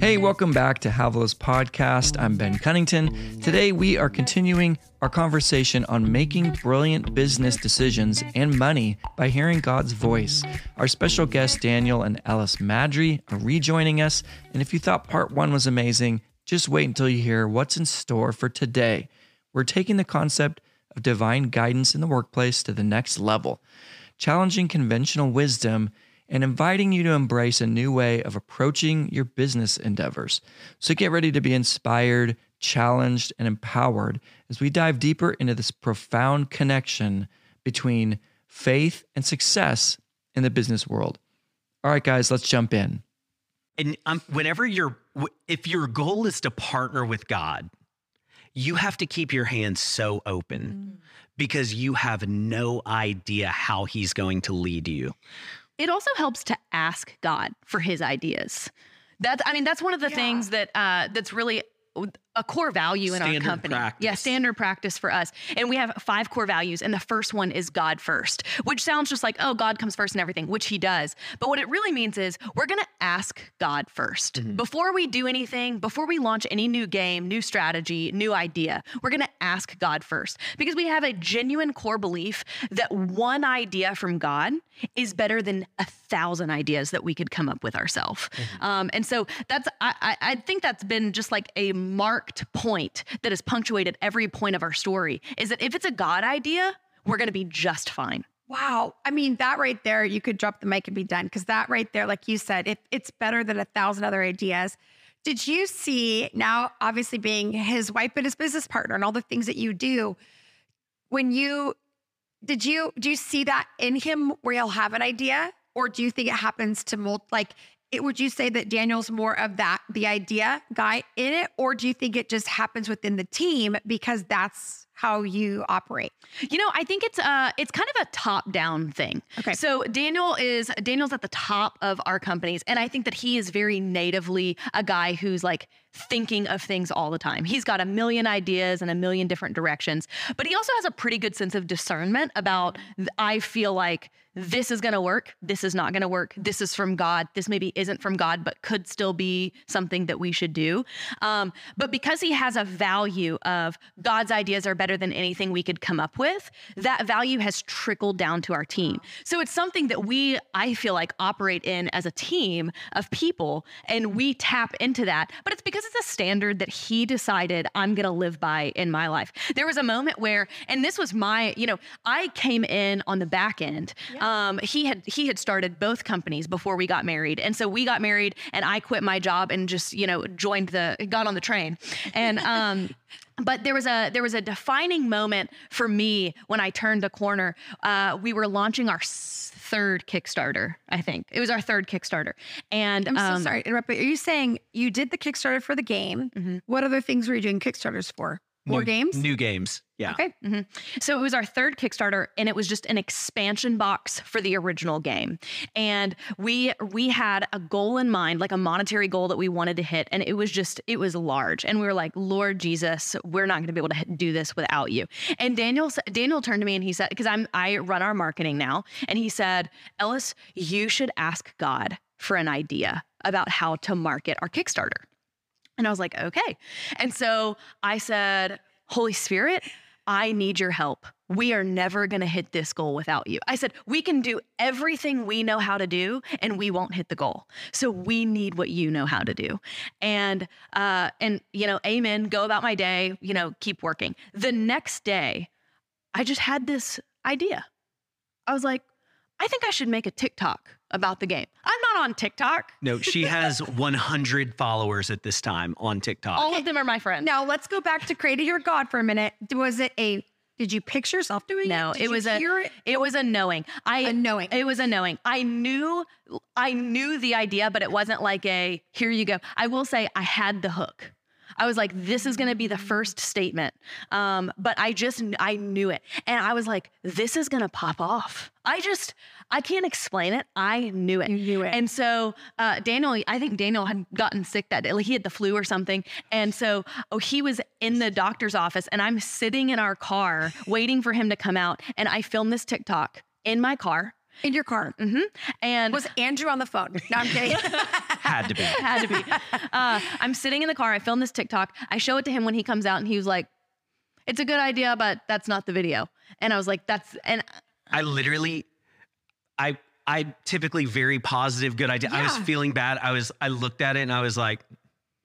Hey, welcome back to Havilah's podcast. I'm Ben Cunnington. Today, we are continuing our conversation on making brilliant business decisions and money by hearing God's voice. Our special guests, Daniel and Elles Maddry, are rejoining us. And if you thought part one was amazing, just wait until you hear what's in store for today. We're taking the concept of divine guidance in the workplace to the next level, challenging conventional wisdom and inviting you to embrace a new way of approaching your business endeavors. So get ready to be inspired, challenged, and empowered as we dive deeper into this profound connection between faith and success in the business world. All right, guys, let's jump in. And um, whenever you're, if your goal is to partner with God, you have to keep your hands so open mm. because you have no idea how He's going to lead you it also helps to ask God for his ideas. That's I mean that's one of the yeah. things that uh, that's really a core value in standard our company. Practice. Yeah, standard practice for us. And we have five core values. And the first one is God first, which sounds just like, oh, God comes first and everything, which he does. But what it really means is we're going to ask God 1st mm-hmm. Before we do anything, before we launch any new game, new strategy, new idea, we're going to ask God first because we have a genuine core belief that one idea from God is better than a thousand ideas that we could come up with ourselves. Mm-hmm. Um, and so that's, I, I think that's been just like a marked point that has punctuated every point of our story is that if it's a God idea, we're going to be just fine. Wow. I mean, that right there, you could drop the mic and be done. Because that right there, like you said, if it's better than a thousand other ideas. Did you see now, obviously being his wife and his business partner and all the things that you do, when you did you do you see that in him where he'll have an idea? Or do you think it happens to multi like it, would you say that Daniel's more of that, the idea guy in it? Or do you think it just happens within the team because that's how you operate? You know, I think it's uh it's kind of a top down thing. Okay. So Daniel is Daniel's at the top of our companies and I think that he is very natively a guy who's like thinking of things all the time. He's got a million ideas and a million different directions, but he also has a pretty good sense of discernment about I feel like this is going to work, this is not going to work, this is from God, this maybe isn't from God, but could still be something that we should do. Um, but because he has a value of God's ideas are better than anything we could come up with, that value has trickled down to our team. So it's something that we, I feel like, operate in as a team of people, and we tap into that. But it's because it's a standard that he decided I'm going to live by in my life. There was a moment where, and this was my, you know, I came in on the back end. Yeah. Um, he had he had started both companies before we got married, and so we got married, and I quit my job and just you know joined the got on the train, and um, but there was a there was a defining moment for me when I turned the corner. Uh, we were launching our third Kickstarter, I think it was our third Kickstarter. And I'm um, so sorry to interrupt, but are you saying you did the Kickstarter for the game? Mm-hmm. What other things were you doing Kickstarters for? More new, games? New games. Yeah. Okay. Mm-hmm. So it was our third Kickstarter, and it was just an expansion box for the original game. And we we had a goal in mind, like a monetary goal that we wanted to hit, and it was just it was large. And we were like, Lord Jesus, we're not going to be able to do this without you. And Daniel Daniel turned to me and he said, because I'm I run our marketing now, and he said, Elles, you should ask God for an idea about how to market our Kickstarter. And I was like, okay. And so I said, Holy Spirit, I need your help. We are never going to hit this goal without you. I said, we can do everything we know how to do and we won't hit the goal. So we need what you know how to do. And, uh, and, you know, amen, go about my day, you know, keep working. The next day, I just had this idea. I was like, I think I should make a TikTok about the game. I'm not on TikTok. No, she has 100 followers at this time on TikTok. All of them are my friends. Now let's go back to Create Your God for a minute. Was it a did you picture yourself doing no, it? No, it was a it? it? was a knowing. I a knowing. It was a knowing. I knew I knew the idea, but it wasn't like a here you go. I will say I had the hook. I was like, this is going to be the first statement. Um, but I just, I knew it. And I was like, this is going to pop off. I just, I can't explain it. I knew it. You knew it. And so uh, Daniel, I think Daniel had gotten sick that day. Like he had the flu or something. And so oh, he was in the doctor's office and I'm sitting in our car waiting for him to come out. And I filmed this TikTok in my car In your car. Mm-hmm. And Was Andrew on the phone? No, I'm kidding. Had to be. had to be. Uh, I'm sitting in the car. I filmed this TikTok. I show it to him when he comes out, and he was like, "It's a good idea, but that's not the video." And I was like, "That's." And I literally, I I typically very positive, good idea. I was feeling bad. I was I looked at it and I was like,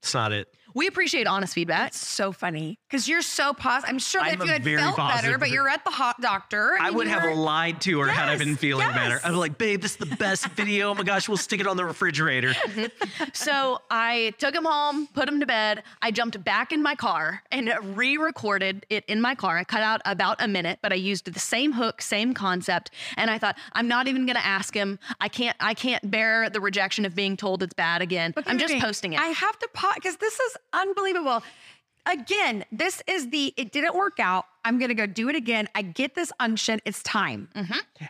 it's not it. We appreciate honest feedback. It's so funny because you're so positive. I'm sure that I'm if you had very felt better, positive but you're at the hot doctor. I would have were- lied to her had I been Yes, feeling better. yes. I was like, babe, this is the best video. Oh my gosh, we'll stick it on the refrigerator. So I took him home, put him to bed. I jumped back in my car and re-recorded it in my car. I cut out about a minute, but I used the same hook, same concept. And I thought, I'm not even gonna ask him. I can't I can't bear the rejection of being told it's bad again. Okay, I'm just okay. posting it. I have to pause because this is unbelievable. Again, this is the it didn't work out. I'm gonna go do it again. I get this unction. It's time. Mm-hmm.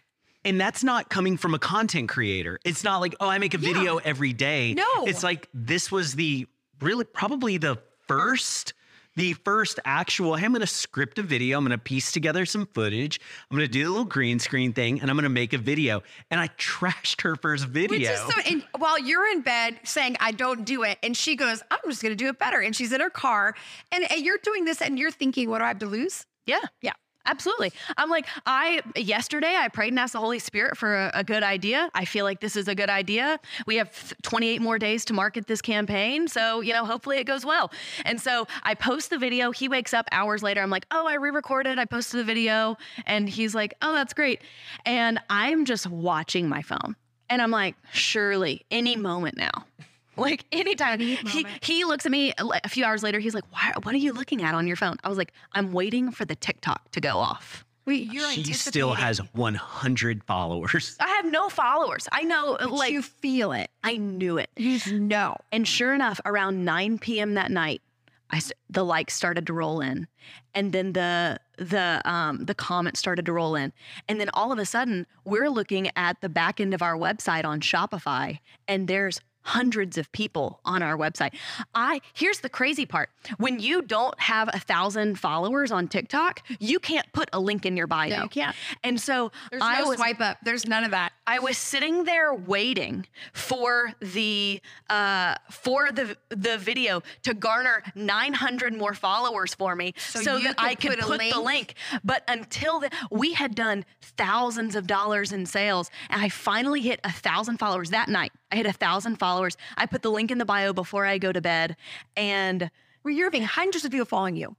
And that's not coming from a content creator. It's not like, oh, I make a video every day. No. It's like this was the really probably the first, the first actual, hey, I'm gonna script a video, I'm gonna piece together some footage, I'm gonna do a little green screen thing, and I'm gonna make a video. And I trashed her first video. Which is so, and while you're in bed saying, I don't do it, and she goes, I'm just gonna do it better. And she's in her car, and, and you're doing this, and you're thinking, what do I have to lose? Yeah. Yeah. Absolutely. I'm like, I yesterday I prayed and asked the Holy Spirit for a, a good idea. I feel like this is a good idea. We have 28 more days to market this campaign. So, you know, hopefully it goes well. And so I post the video. He wakes up hours later. I'm like, oh, I re recorded. I posted the video. And he's like, oh, that's great. And I'm just watching my phone. And I'm like, surely any moment now. Like anytime he he looks at me a a few hours later, he's like, "Why? What are you looking at on your phone?" I was like, "I'm waiting for the TikTok to go off." Wait, you're she still has 100 followers. I have no followers. I know, but like you feel it. I knew it. You just know. And sure enough, around 9 p.m. that night, I s- the likes started to roll in, and then the the um the comments started to roll in, and then all of a sudden, we're looking at the back end of our website on Shopify, and there's hundreds of people on our website. I here's the crazy part: when you don't have a thousand followers on TikTok, you can't put a link in your bio. No, you can't. And so There's I no was swipe up. There's none of that. I was sitting there waiting for the uh, for the the video to garner 900 more followers for me, so, you that I could put put, a the link? link. But until then, we had done thousands of dollars in sales, and I finally hit a thousand followers that night. I hit a thousand followers. I put the link in the bio before I go to bed, and Where you're having hundreds of people following you.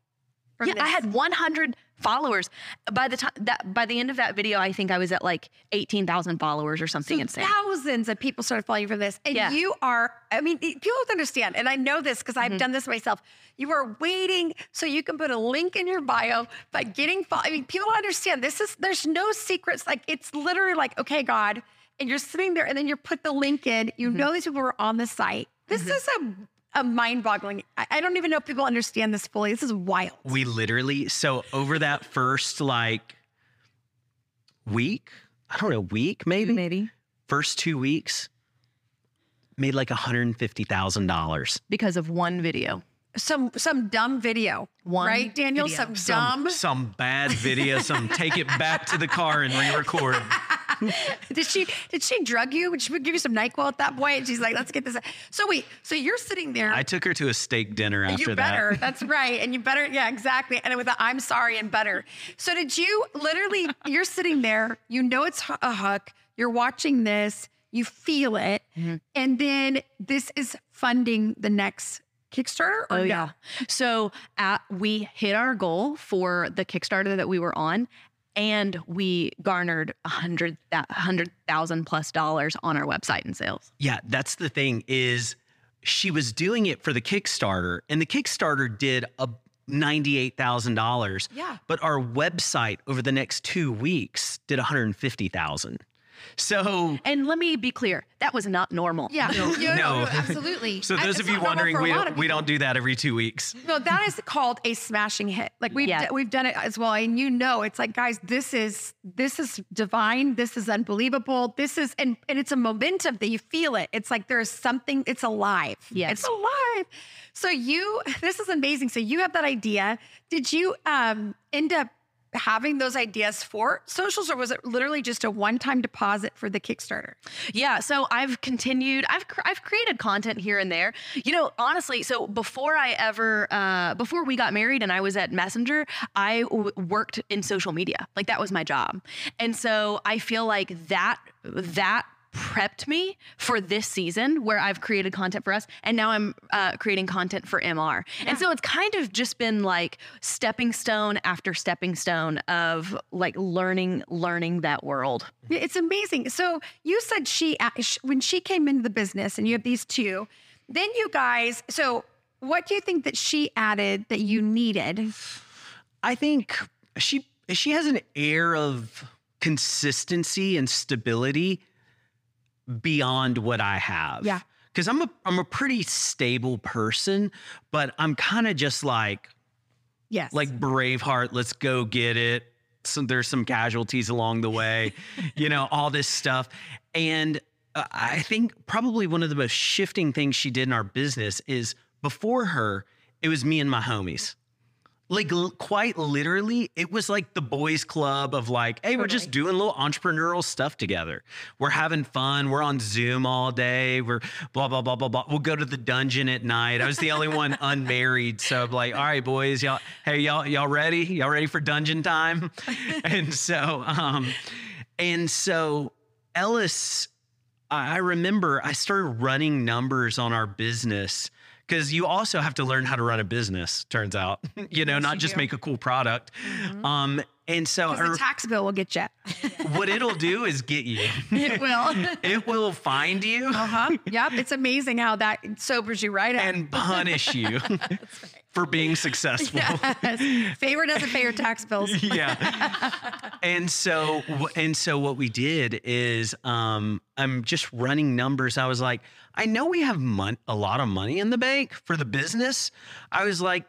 yeah, I had 100 followers. By the time that by the end of that video, I think I was at like 18,000 followers or something So insane. Thousands of people started following you for this. And Yeah. you are, I mean, people don't understand. And I know this because Mm-hmm. I've done this myself. You are waiting so you can put a link in your bio, by getting, fo- I mean, people don't understand. This is, there's no secrets. Like, it's literally like, okay, God. And you're sitting there and then you put the link in. You Mm-hmm. know these people are on the site. This is a, a mind boggling. I, I don't even know if people understand this fully. This is wild. We literally, so over that first like week, I don't know, week maybe, Maybe first two weeks, made like $150,000. because of one video. Some, some dumb video, One right, Daniel? video. Some Some, dumb. some bad video, some take it back to the car and re-record. Did she did she drug you? Did she give you some NyQuil at that point? And she's like, let's get this. So wait, so you're sitting there. I took her to a steak dinner after you that. better. That's right. And you better, yeah, exactly. And with the I'm sorry and better. So did you literally, you're sitting there, you know it's a hook, you're watching this, you feel it, Mm-hmm. and then this is funding the next Kickstarter? or no? So at, we hit our goal for the Kickstarter that we were on, and we garnered a hundred that hundred thousand plus dollars on our website in sales. Yeah, that's the thing is she was doing it for the Kickstarter and the Kickstarter did a $98,000. Yeah. But our website over the next 2 weeks did 150,000. So And let me be clear, that was not normal. Yeah. No, No. absolutely. so those it's of you wondering we of we don't do that every 2 weeks. No, that is called a smashing hit. Like we've Yeah. d- we've done it as well, and you know, it's like, guys, this is this is divine. This is unbelievable. This is and and it's a momentum that you feel it. It's like there is something. It's alive. Yes. it's alive. So you, this is amazing. So you have that idea. Did you um end up having those ideas for socials, or was it literally just a one-time deposit for the Kickstarter? Yeah, so I've continued. I've cr- I've created content here and there. You know, honestly, so before I ever uh, before we got married and I was at Messenger, I w- worked in social media. Like that was my job, and so I feel like that that prepped me for this season where I've created content for us and now I'm uh, creating content for MR. And so it's kind of just been like stepping stone after stepping stone of like learning learning that world. Yeah, It's amazing. So you said she when she came into the business, and you have these two. Then you guys. So what do you think that she added that you needed? I think she she has an air of consistency and stability beyond what I have. Yeah. Cuz I'm a I'm a pretty stable person, but I'm kind of just like Yes. like Braveheart, let's go get it. So there's some casualties along the way, you know, all this stuff. And uh, I think probably one of the most shifting things she did in our business is before her, it was me and my homies. Like l- quite literally, it was like the boys club of like, hey, we're just doing little entrepreneurial stuff together. We're having fun. We're on Zoom all day. We're blah blah blah blah blah. We'll go to the dungeon at night. I was the only one unmarried, so I'm like, all right, boys, y'all, hey, y'all, y'all ready? Y'all ready for dungeon time? and so, um, and so Elles, I I remember I started running numbers on our business because you also have to learn how to run a business. Turns out, you know, not you just do. make a cool product. Um, and so her- the tax bill will get you. what it'll do is get you. it will. It will find you Uh huh. Yep. It's amazing how that sobers you right up. and punish you for being successful. Yes. Favor doesn't pay your tax bills. yeah. And so and so what we did is um I'm just running numbers. I was like, I know we have mon- a lot of money in the bank for the business. I was like,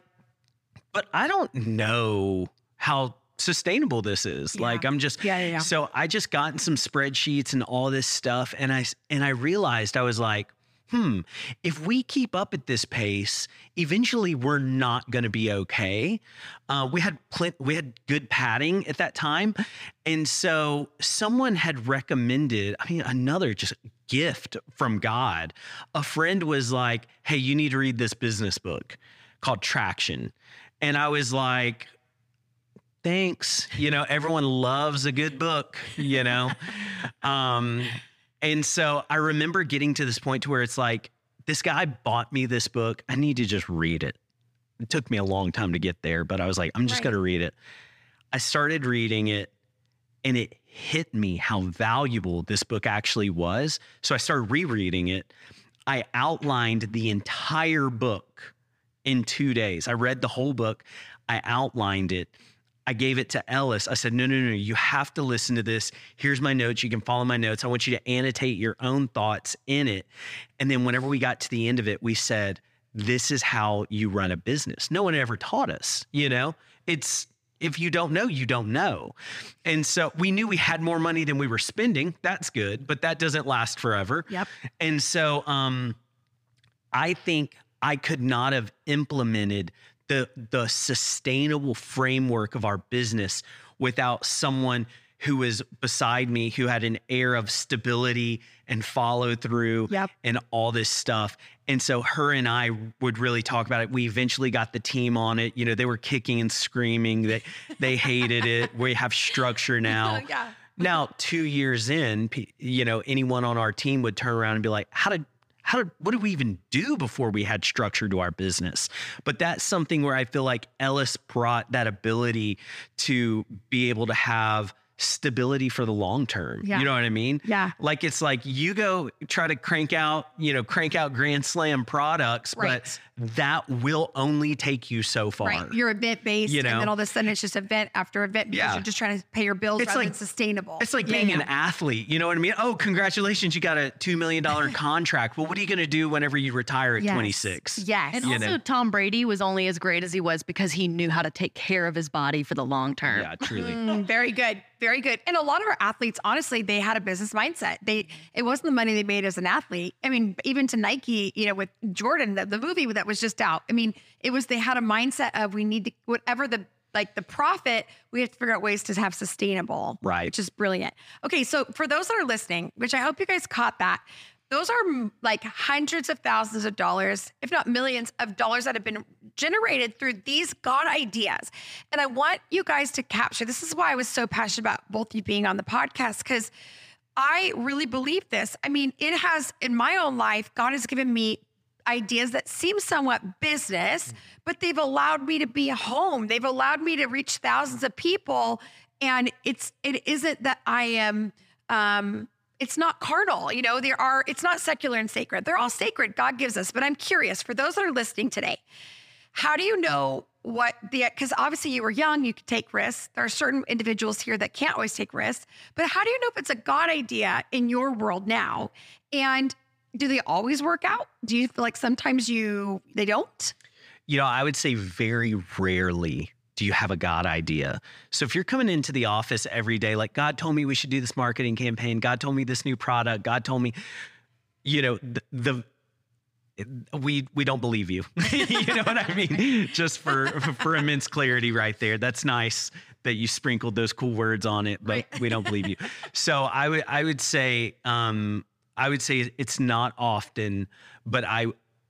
but I don't know how sustainable this is. Like I'm just Yeah, yeah, yeah. so I just got in some spreadsheets and all this stuff and I and I realized I was like, hmm, if we keep up at this pace, eventually we're not going to be okay. Uh, we had pl- we had good padding at that time, and so someone had recommended. I mean, another just gift from God. A friend was like, "Hey, you need to read this business book called Traction," and I was like. Thanks. You know, everyone loves a good book, you know. Um, and so I remember getting to this point to where it's like, this guy bought me this book. I need to just read it. It took me a long time to get there, but I was like, I'm just Right. going to read it. I started reading it and it hit me how valuable this book actually was. So I started rereading it. I outlined the entire book in two days. I read the whole book, I outlined it. I gave it to Elles. I said, no, no, no, you have to listen to this. Here's my notes. You can follow my notes. I want you to annotate your own thoughts in it. And then whenever we got to the end of it, we said, this is how you run a business. No one ever taught us, you know? It's if you don't know, you don't know. And so we knew we had more money than we were spending. That's good, but that doesn't last forever. Yep. And so um I think I could not have implemented the the sustainable framework of our business without someone who was beside me who had an air of stability and follow through Yep. and all this stuff. And so her and I would really talk about it. We eventually got the team on it. You know, they were kicking and screaming. They they hated it. We have structure now. Yeah. Now, two years in, you know, anyone on our team would turn around and be like, "How did, how did, what did we even do before we had structure to our business?" But that's something where I feel like Elles brought that ability to be able to have stability for the long term. Yeah. You know what I mean? Yeah. Like it's like you go try to crank out, you know, crank out grand slam products, Right. but that will only take you so far. Right. You're event based, You and know? then all of a sudden it's just event after event because Yeah. you're just trying to pay your bills It's rather like- than sustainable. It's like Yeah, being yeah. an athlete. You know what I mean? Oh, congratulations, you got a $2 million contract. Well, what are you going to do whenever you retire at Yes. 26? Yes. And You also, know. Tom Brady was only as great as he was because he knew how to take care of his body for the long term. Yeah, truly. Mm, very good. Very good. And a lot of our athletes, honestly, they had a business mindset. They it wasn't the money they made as an athlete. I mean, even to Nike, you know, with Jordan, the, the movie that was just out. I mean, it was they had a mindset of we need to whatever the like the profit, we have to figure out ways to have sustainable. Right. Which is brilliant. Okay, so for those that are listening, which I hope you guys caught that, those are mm, like hundreds of thousands of dollars, if not millions of dollars that have been generated through these God ideas. And I want you guys to capture this is why I was so passionate about both you being on the podcast because I really believe this. I mean, it has in my own life, God has given me ideas that seem somewhat business, but they've allowed me to be home. They've allowed me to reach thousands of people. And it's it isn't that I am um it's not carnal, you know, there are it's not secular and sacred. They're all sacred. God gives us. But I'm curious for those that are listening today, how do you know what the because obviously you were young, you could take risks. There are certain individuals here that can't always take risks, but how do you know if it's a God idea in your world now? And do they always work out? Do you feel like sometimes you they don't? You know, I would say very rarely do you have a God idea. So if you're coming into the office every day, like God told me we should do this marketing campaign, God told me this new product, God told me, you know, the, the we we don't believe you. you know what I mean? Just for for immense clarity right there. That's nice that you sprinkled those cool words on it, but Right. we don't believe you. So I would I would say um I would say it's not often, but I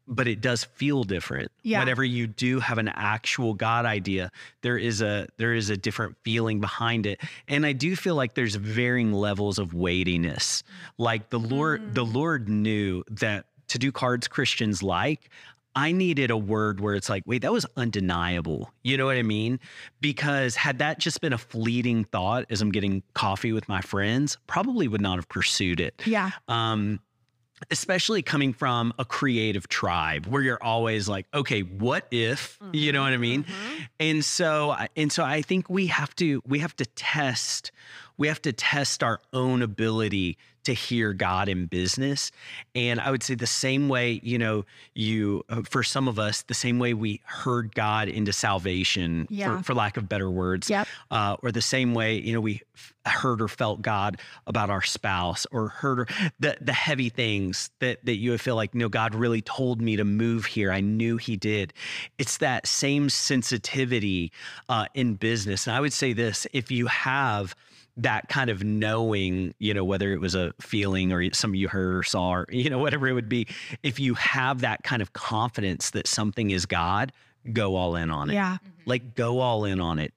but it does feel different. Yeah. Whenever you do have an actual God idea, there is a there is a different feeling behind it. And I do feel like there's varying levels of weightiness. Like the Lord the Lord knew that to do cards Christians like, I needed a word where it's like, wait, that was undeniable. You know what I mean? Because had that just been a fleeting thought as I'm getting coffee with my friends, probably would not have pursued it Yeah. um, especially coming from a creative tribe where you're always like, okay, what if? You know mm-hmm, what I mean? Mm-hmm. And so, I- and so, I think we have to we have to test we have to test our own ability to hear God in business. And I would say the same way, you know, you uh, for some of us, the same way we heard God into salvation, Yeah. for, for lack of better words, Yep. uh, or the same way you know we f- heard or felt God about our spouse, or heard or, the the heavy things that that you feel like no God really told me to move here. I knew He did. It's that same sensitivity uh, in business, and I would say this: if you have that kind of knowing, you know, whether it was a feeling or some you heard or saw, or, you know, whatever it would be, if you have that kind of confidence that something is God, go all in on it. Yeah. Mm-hmm. Like go all in on it.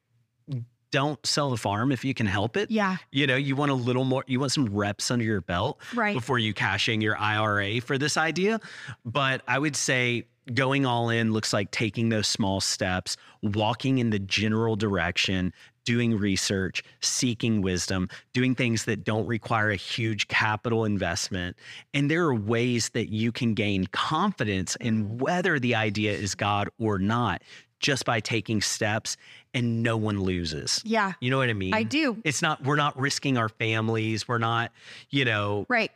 Don't sell the farm if you can help it. Yeah. You know, you want a little more, you want some reps under your belt Right. before you cash in your IRA for this idea. But I would say going all in looks like taking those small steps, walking in the general direction, doing research, seeking wisdom, doing things that don't require a huge capital investment. And there are ways that you can gain confidence in whether the idea is God or not just by taking steps and no one loses. Yeah. You know what I mean? I do. It's not, we're not risking our families. We're not, you know, Right.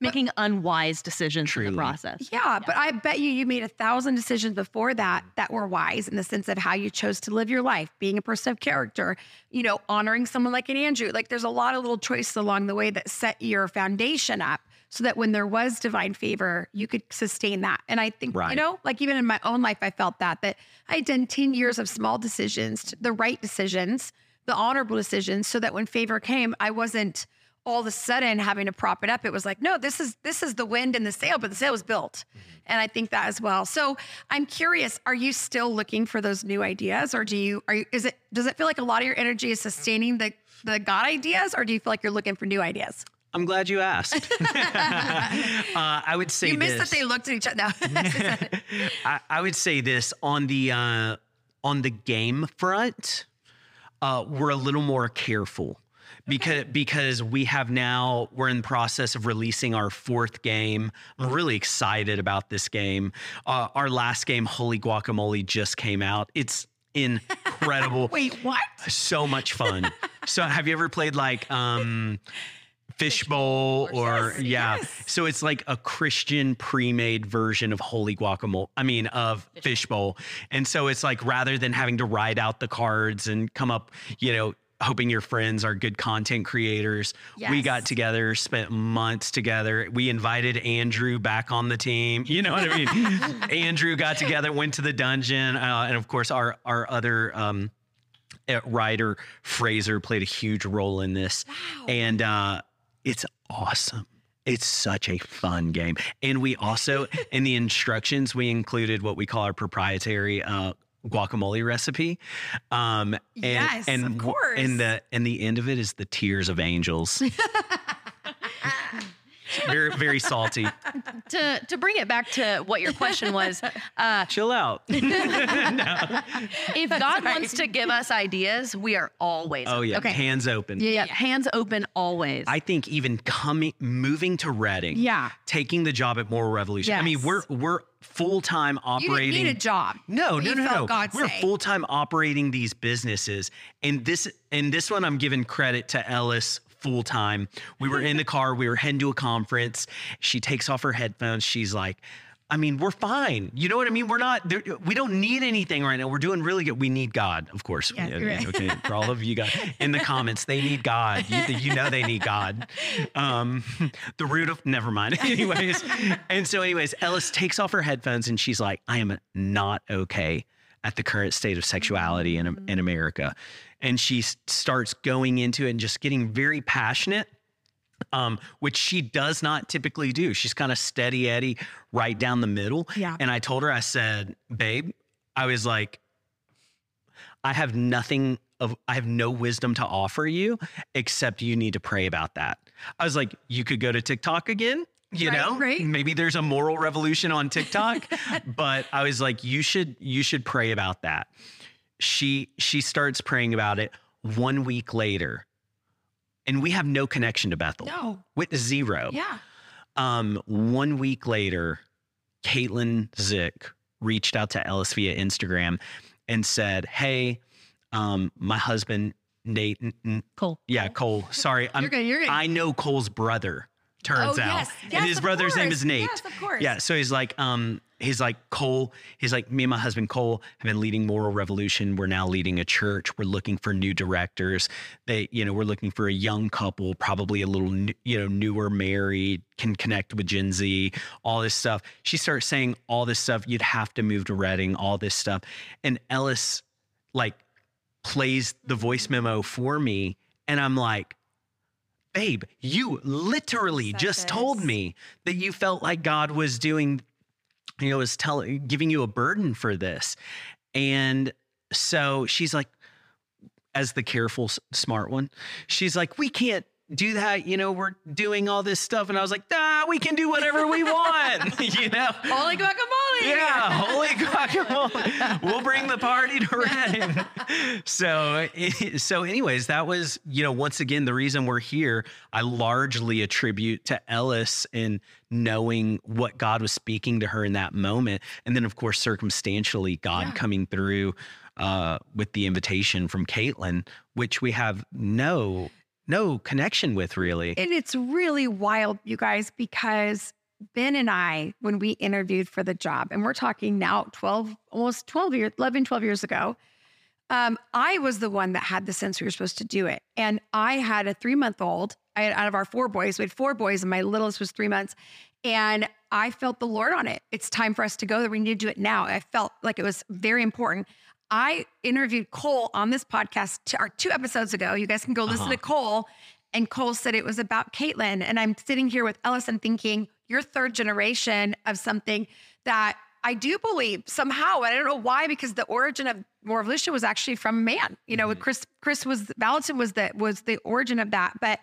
Making unwise decisions in the process. Yeah, but I bet you you made a thousand decisions before that that were wise in the sense of how you chose to live your life, being a person of character, you know, honoring someone like an Andrew. Like there's a lot of little choices along the way that set your foundation up so that when there was divine favor, you could sustain that. And I think, right. you know, like even in my own life, I felt that, that I had done 10 years of small decisions, the right decisions, the honorable decisions, so that when favor came, I wasn't all of a sudden having to prop it up. It was like, no, this is this is the wind and the sail, but the sail was built. And I think that as well. So I'm curious, are you still looking for those new ideas or do you are you is it does it feel like a lot of your energy is sustaining the the God ideas or do you feel like you're looking for new ideas? I'm glad you asked. uh, I would say you missed this. that they looked at each other. No. I, I would say this on the uh, on the game front, uh, we're a little more careful because because we have now we're in the process of releasing our fourth game. I'm really excited about this game. Uh, our last game, Holy Guacamole, just came out. It's incredible. Wait, what? so much fun. so have you ever played like um Fishbowl or Yes, yeah. yes. So it's like a Christian pre-made version of Holy Guacamole. I mean of Fishbowl. And so it's like rather than having to write out the cards and come up, you know, hoping your friends are good content creators. We got together, spent months together. We invited Andrew back on the team. You know what I mean? Andrew got together, went to the dungeon, uh, and of course our our other um uh, writer Fraser played a huge role in this, Wow. and uh, it's awesome. It's such a fun game, and we also in the instructions we included what we call our proprietary. Uh, guacamole recipe um and Yes, and of course. and the and the end of it is the tears of angels. Very very salty. To to bring it back to what your question was, uh, chill out. If God wants to give us ideas, we are always oh yeah. Okay. hands open. Yeah, hands open always. I think even coming, moving to Redding, Yeah. taking the job at Moral Revolution. I mean, we're we're full time You operating. didn't need a job. no, no, You no, no. God we're full time operating these businesses, and this and this one, I'm giving credit to Elles full time. We were in the car. We were heading to a conference. She takes off her headphones. She's like. I mean, we're fine. You know what I mean? We're not. We don't need anything right now. We're doing really good. We need God, of course. Yeah, right. Okay, for all of you guys in the comments, they need God. You, you know they need God. Um, the root of never mind. anyways, and so anyways, Elles takes off her headphones and she's like, "I am not okay at the current state of sexuality in in America," and she starts going into it and just getting very passionate um, which she does not typically do. She's kind of steady Eddie right down the middle. Yeah. And I told her, I said, babe, I was like, I have nothing of, I have no wisdom to offer you except you need to pray about that. I was like, you could go to TikTok again. You Right, know, right. maybe there's a moral revolution on TikTok, but I was like, you should, you should pray about that. She, she starts praying about it one week later and we have no connection to Bethel. No. With zero. Yeah. Um, one week later, Caitlin Zick reached out to Elles via Instagram and said, Hey, um, my husband, Nate, n- n- Cole. yeah, Cole, sorry. I'm, You're good. You're good. I know Cole's brother, turns Oh, out. yes. and Yes, his of brother's name is Nate. Yes, of course. Yeah. So he's like, um, he's like, Cole, he's like, me and my husband Cole have been leading Moral Revolution. We're now leading a church. We're looking for new directors. They, you know, we're looking for a young couple, probably a little, you know, newer married, can connect with Gen Z, all this stuff. She starts saying all this stuff. You'd have to move to Redding, all this stuff. And Elles, like, plays the voice memo for me. And I'm like, babe, you literally just told me that you felt like God was doing, you know, was telling, giving you a burden for this. And so she's like, as the careful, smart one, she's like, we can't do that. You know, we're doing all this stuff. And I was like, ah, we can do whatever we want, you know? Holy guacamole. Yeah, holy guacamole. We'll bring the party to Redding. So, so, anyways, that was, you know, once again, the reason we're here, I largely attribute to Elles and knowing what God was speaking to her in that moment. And then, of course, circumstantially, God Yeah. coming through uh, with the invitation from Caitlin, which we have no, no connection with really. And it's really wild, you guys, because Ben and I, when we interviewed for the job, and we're talking now 12, almost 12 years, 11, 12 years ago, um, I was the one that had the sense we were supposed to do it. And I had a three month old. I had, out of our four boys, we had four boys, and my littlest was three months. And I felt the Lord on it. It's time for us to go there. We need to do it now. I felt like it was very important. I interviewed Cole on this podcast t- or two episodes ago. You guys can go listen Uh-huh. to Cole. And Cole said it was about Caitlin. And I'm sitting here with Ellison thinking, you're third generation of something that I do believe somehow. I don't know why, because the origin of Moral Revolution was actually from man. You know, mm-hmm. Chris Chris was Vallotton was the was the origin of that. But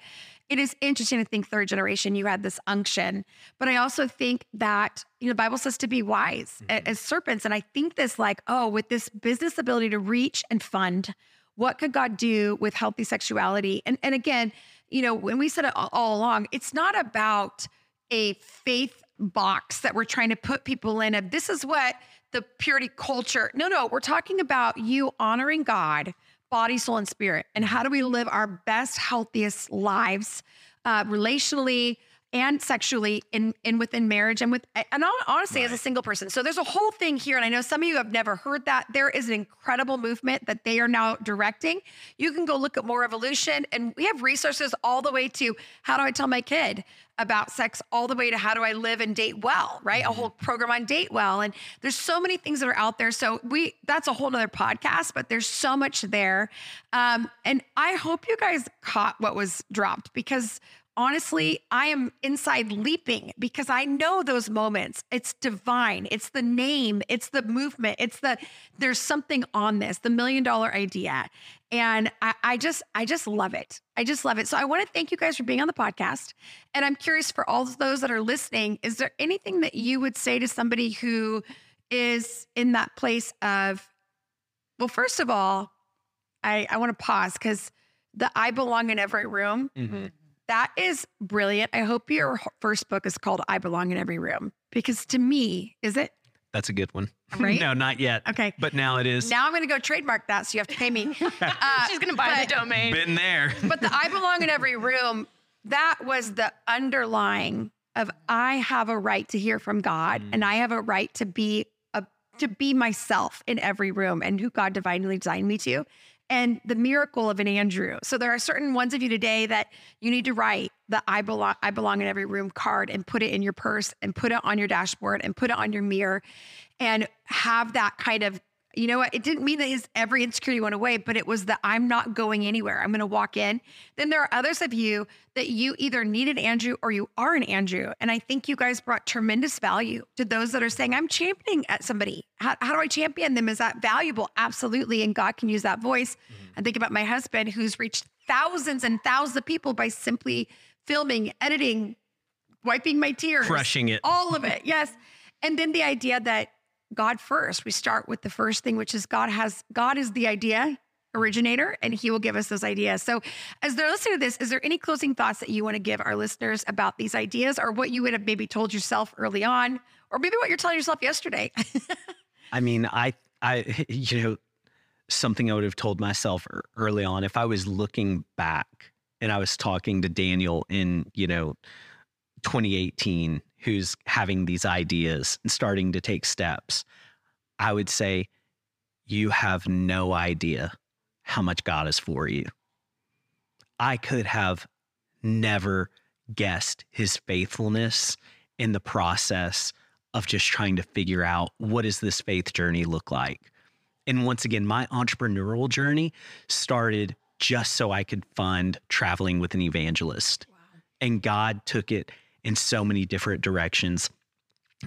it is interesting to think third generation, you had this unction. But I also think that, you know, the Bible says to be wise a- mm-hmm. as serpents. And I think this like, oh, with this business ability to reach and fund, what could God do with healthy sexuality? And and again, you know, when we said it all along, it's not about a faith box that we're trying to put people in of this is what the purity culture. No, no, we're talking about you honoring God, body, soul, and spirit. And how do we live our best, healthiest lives uh, relationally and sexually in in within marriage and with and hon- honestly as a single person. So there's a whole thing here, and I know some of you have never heard that. There is an incredible movement that they are now directing. You can go look at Moral Revolution, and we have resources all the way to how do I tell my kid about sex, all the way to how do I live and date well, right? A whole program on date well, and there's so many things that are out there. So we that's a whole nother podcast, but there's so much there, um, and I hope you guys caught what was dropped because honestly, I am inside leaping because I know those moments. It's divine. It's the name, it's the movement, it's the there's something on this, the million dollar idea. And I, I just, I just love it. I just love it. So I want to thank you guys for being on the podcast. And I'm curious for all those that are listening, is there anything that you would say to somebody who is in that place of, well, first of all, I, I want to pause because the I belong in every room Mhm. That is brilliant. I hope your first book is called I Belong in Every Room because to me, is it? That's a good one. Right? no, not yet. Okay. But now it is. Now I'm going to go trademark that. So you have to pay me. Uh, She's gonna buy but- the domain. Been there. but the I belong in every room, that was the underlying of I have a right to hear from God Mm. and I have a right to be a to be myself in every room and who God divinely designed me to. And the miracle of an Andrew. So there are certain ones of you today that you need to write the I belong I belong in every room card and put it in your purse and put it on your dashboard and put it on your mirror and have that kind of you know what? It didn't mean that his every insecurity went away, but it was that I'm not going anywhere. I'm going to walk in. Then there are others of you that you either need an Andrew or you are an Andrew. And I think you guys brought tremendous value to those that are saying, I'm championing at somebody. How, how do I champion them? Is that valuable? Absolutely. And God can use that voice. Mm-hmm. I think about my husband who's reached thousands and thousands of people by simply filming, editing, wiping my tears, Crushing it. all of it. Yes. And then the idea that God first, we start with the first thing, which is God has, God is the idea originator and he will give us those ideas. So as they're listening to this, is there any closing thoughts that you want to give our listeners about these ideas or what you would have maybe told yourself early on, or maybe what you're telling yourself yesterday? I mean, I, I, you know, something I would have told myself er, early on if I was looking back and I was talking to Daniel in, you know, 2018, who's having these ideas and starting to take steps, I would say, you have no idea how much God is for you. I could have never guessed his faithfulness in the process of just trying to figure out what does this faith journey look like. And once again, my entrepreneurial journey started just so I could fund traveling with an evangelist. And God took it in so many different directions.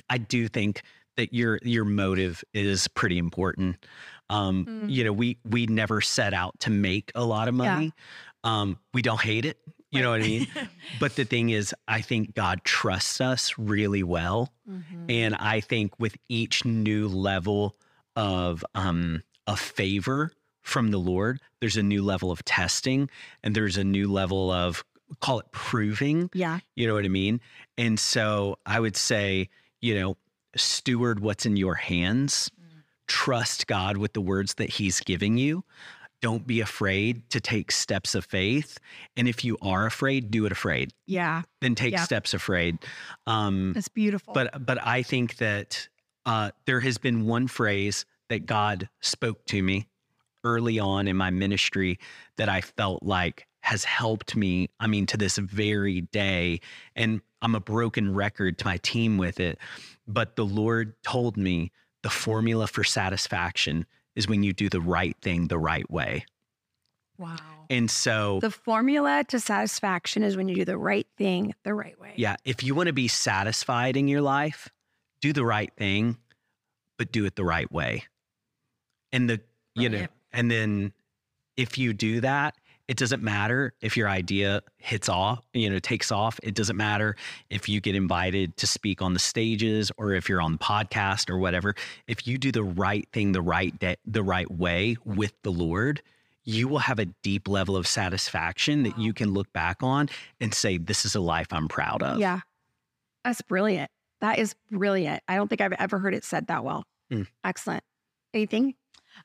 I do think that your your motive is pretty important. Um, Mm. You know, we we never set out to make a lot of Yeah. money. Um, we don't hate it. You know what I mean? but the thing is, I think God trusts us really well. And I think with each new level of um a favor from the Lord, there's a new level of testing and there's a new level of call it proving. Yeah. You know what I mean? And so I would say, you know, steward what's in your hands. Trust God with the words that He's giving you. Don't be afraid to take steps of faith. And if you are afraid, do it afraid. Yeah. Then take Yeah. steps afraid. Um, That's beautiful. but but I think that uh, there has been one phrase that God spoke to me early on in my ministry that I felt like has helped me. I mean, to this very day, and I'm a broken record to my team with it. But the Lord told me the formula for satisfaction is when you do the right thing the right way. wow. And so, The formula to satisfaction is when you do the right thing the right way. yeah, if you want to be satisfied in your life, do the right thing, but do it the right way. And the, you know, and then if you do that, it doesn't matter if your idea hits off, you know, takes off. It doesn't matter if you get invited to speak on the stages or if you're on the podcast or whatever. If you do the right thing the right day, the right way with the Lord, you will have a deep level of satisfaction that you can look back on and say, "This is a life I'm proud of." Yeah. That's brilliant. That is brilliant. I don't think I've ever heard it said that well. Mm. Excellent. Anything?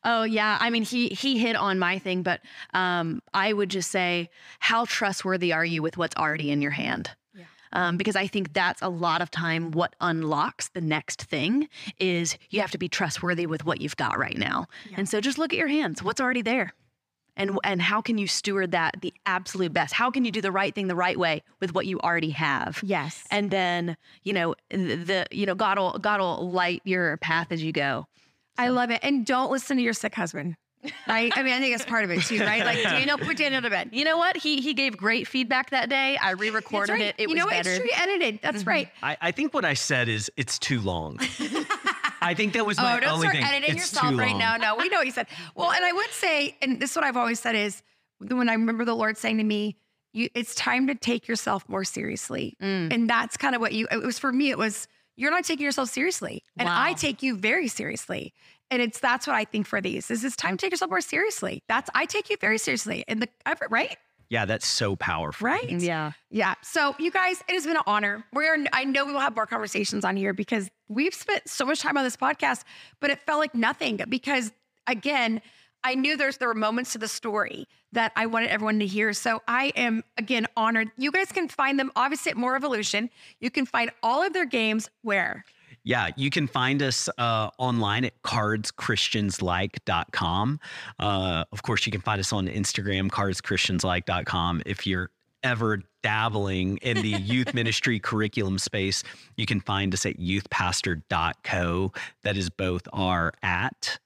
Oh yeah, I mean he he hit on my thing, but um, I would just say, how trustworthy are you with what's already in your hand? Yeah. um, because I think that's a lot of time what unlocks the next thing is you have to be trustworthy with what you've got right now. And so just look at your hands. What's already there? And, and how can you steward that the absolute best? How can you do the right thing the right way with what you already have? Yes. And then, you know, the, the you know, God will God will light your path as you go. I love it. And don't listen to your sick husband. Right? I mean, I think that's part of it too, right? Like Daniel, put Daniel to bed. You know what? He he gave great feedback that day. I re-recorded right. it. It you was know, better. it's tree edited. That's right. I, I think what I said is it's too long. I think that was my Oh, don't only start thing. editing it's yourself too right now. No, we know what you said. Well, and I would say, and this is what I've always said is when I remember the Lord saying to me, you, it's time to take yourself more seriously. Mm. And that's kind of what you, it was for me, it was, you're not taking yourself seriously. And I take you very seriously. And it's, that's what I think for these is it's time to take yourself more seriously. That's, I take you very seriously And the effort, right? Yeah, that's so powerful. Right. Yeah. Yeah. So you guys, it has been an honor. We're I know we will have more conversations on here because we've spent so much time on this podcast, but it felt like nothing because again, I knew there's there were moments to the story that I wanted everyone to hear. So I am again honored. You guys can find them obviously at Moral Revolution. You can find all of their games where? Yeah, you can find us uh, online at cardschristianslike.com. Uh, of course, you can find us on Instagram, cardschristianslike.com. If you're ever dabbling in the youth ministry curriculum space, you can find us at youthpastor.co. That is both our at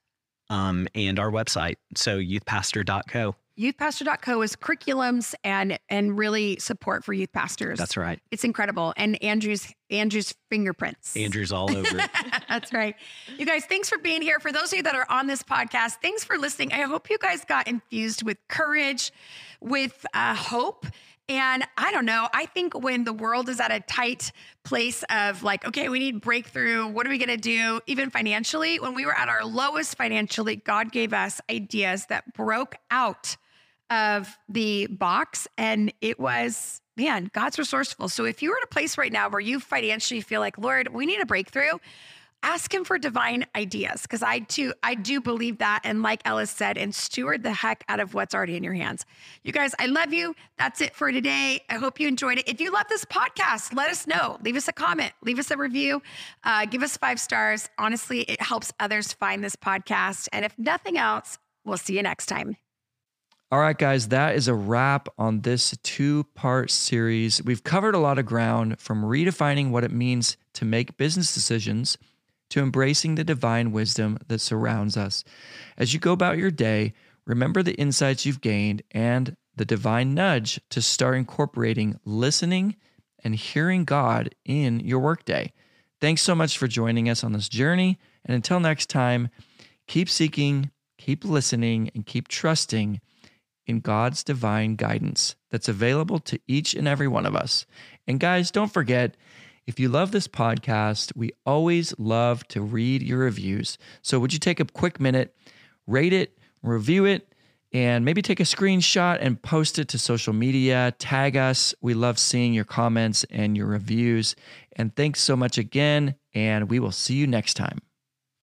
um, and our website. So youthpastor.co. Youthpastor.co is curriculums and and really support for youth pastors. That's right. It's incredible. And Andrew's Andrew's fingerprints. Andrew's all over. That's right. You guys, thanks for being here. For those of you that are on this podcast, thanks for listening. I hope you guys got infused with courage, with uh, hope. And I don't know, I think when the world is at a tight place of like, okay, we need breakthrough. What are we going to do? Even financially, when we were at our lowest financially, God gave us ideas that broke out of the box. And it was, man, God's resourceful. So if you are at a place right now where you financially feel like, Lord, we need a breakthrough, ask him for divine ideas. Cause I too, I do believe that. And like Elles said, and steward the heck out of what's already in your hands. You guys, I love you. That's it for today. I hope you enjoyed it. If you love this podcast, let us know. Leave us a comment, leave us a review, uh, give us five stars. Honestly, it helps others find this podcast. And if nothing else, we'll see you next time. All right, guys, that is a wrap on this two part series. We've covered a lot of ground from redefining what it means to make business decisions to embracing the divine wisdom that surrounds us. As you go about your day, remember the insights you've gained and the divine nudge to start incorporating listening and hearing God in your workday. Thanks so much for joining us on this journey. And until next time, keep seeking, keep listening, and keep trusting in God's divine guidance that's available to each and every one of us. And guys, don't forget, if you love this podcast, we always love to read your reviews. So would you take a quick minute, rate it, review it, and maybe take a screenshot and post it to social media, tag us. We love seeing your comments and your reviews. And thanks so much again, and we will see you next time.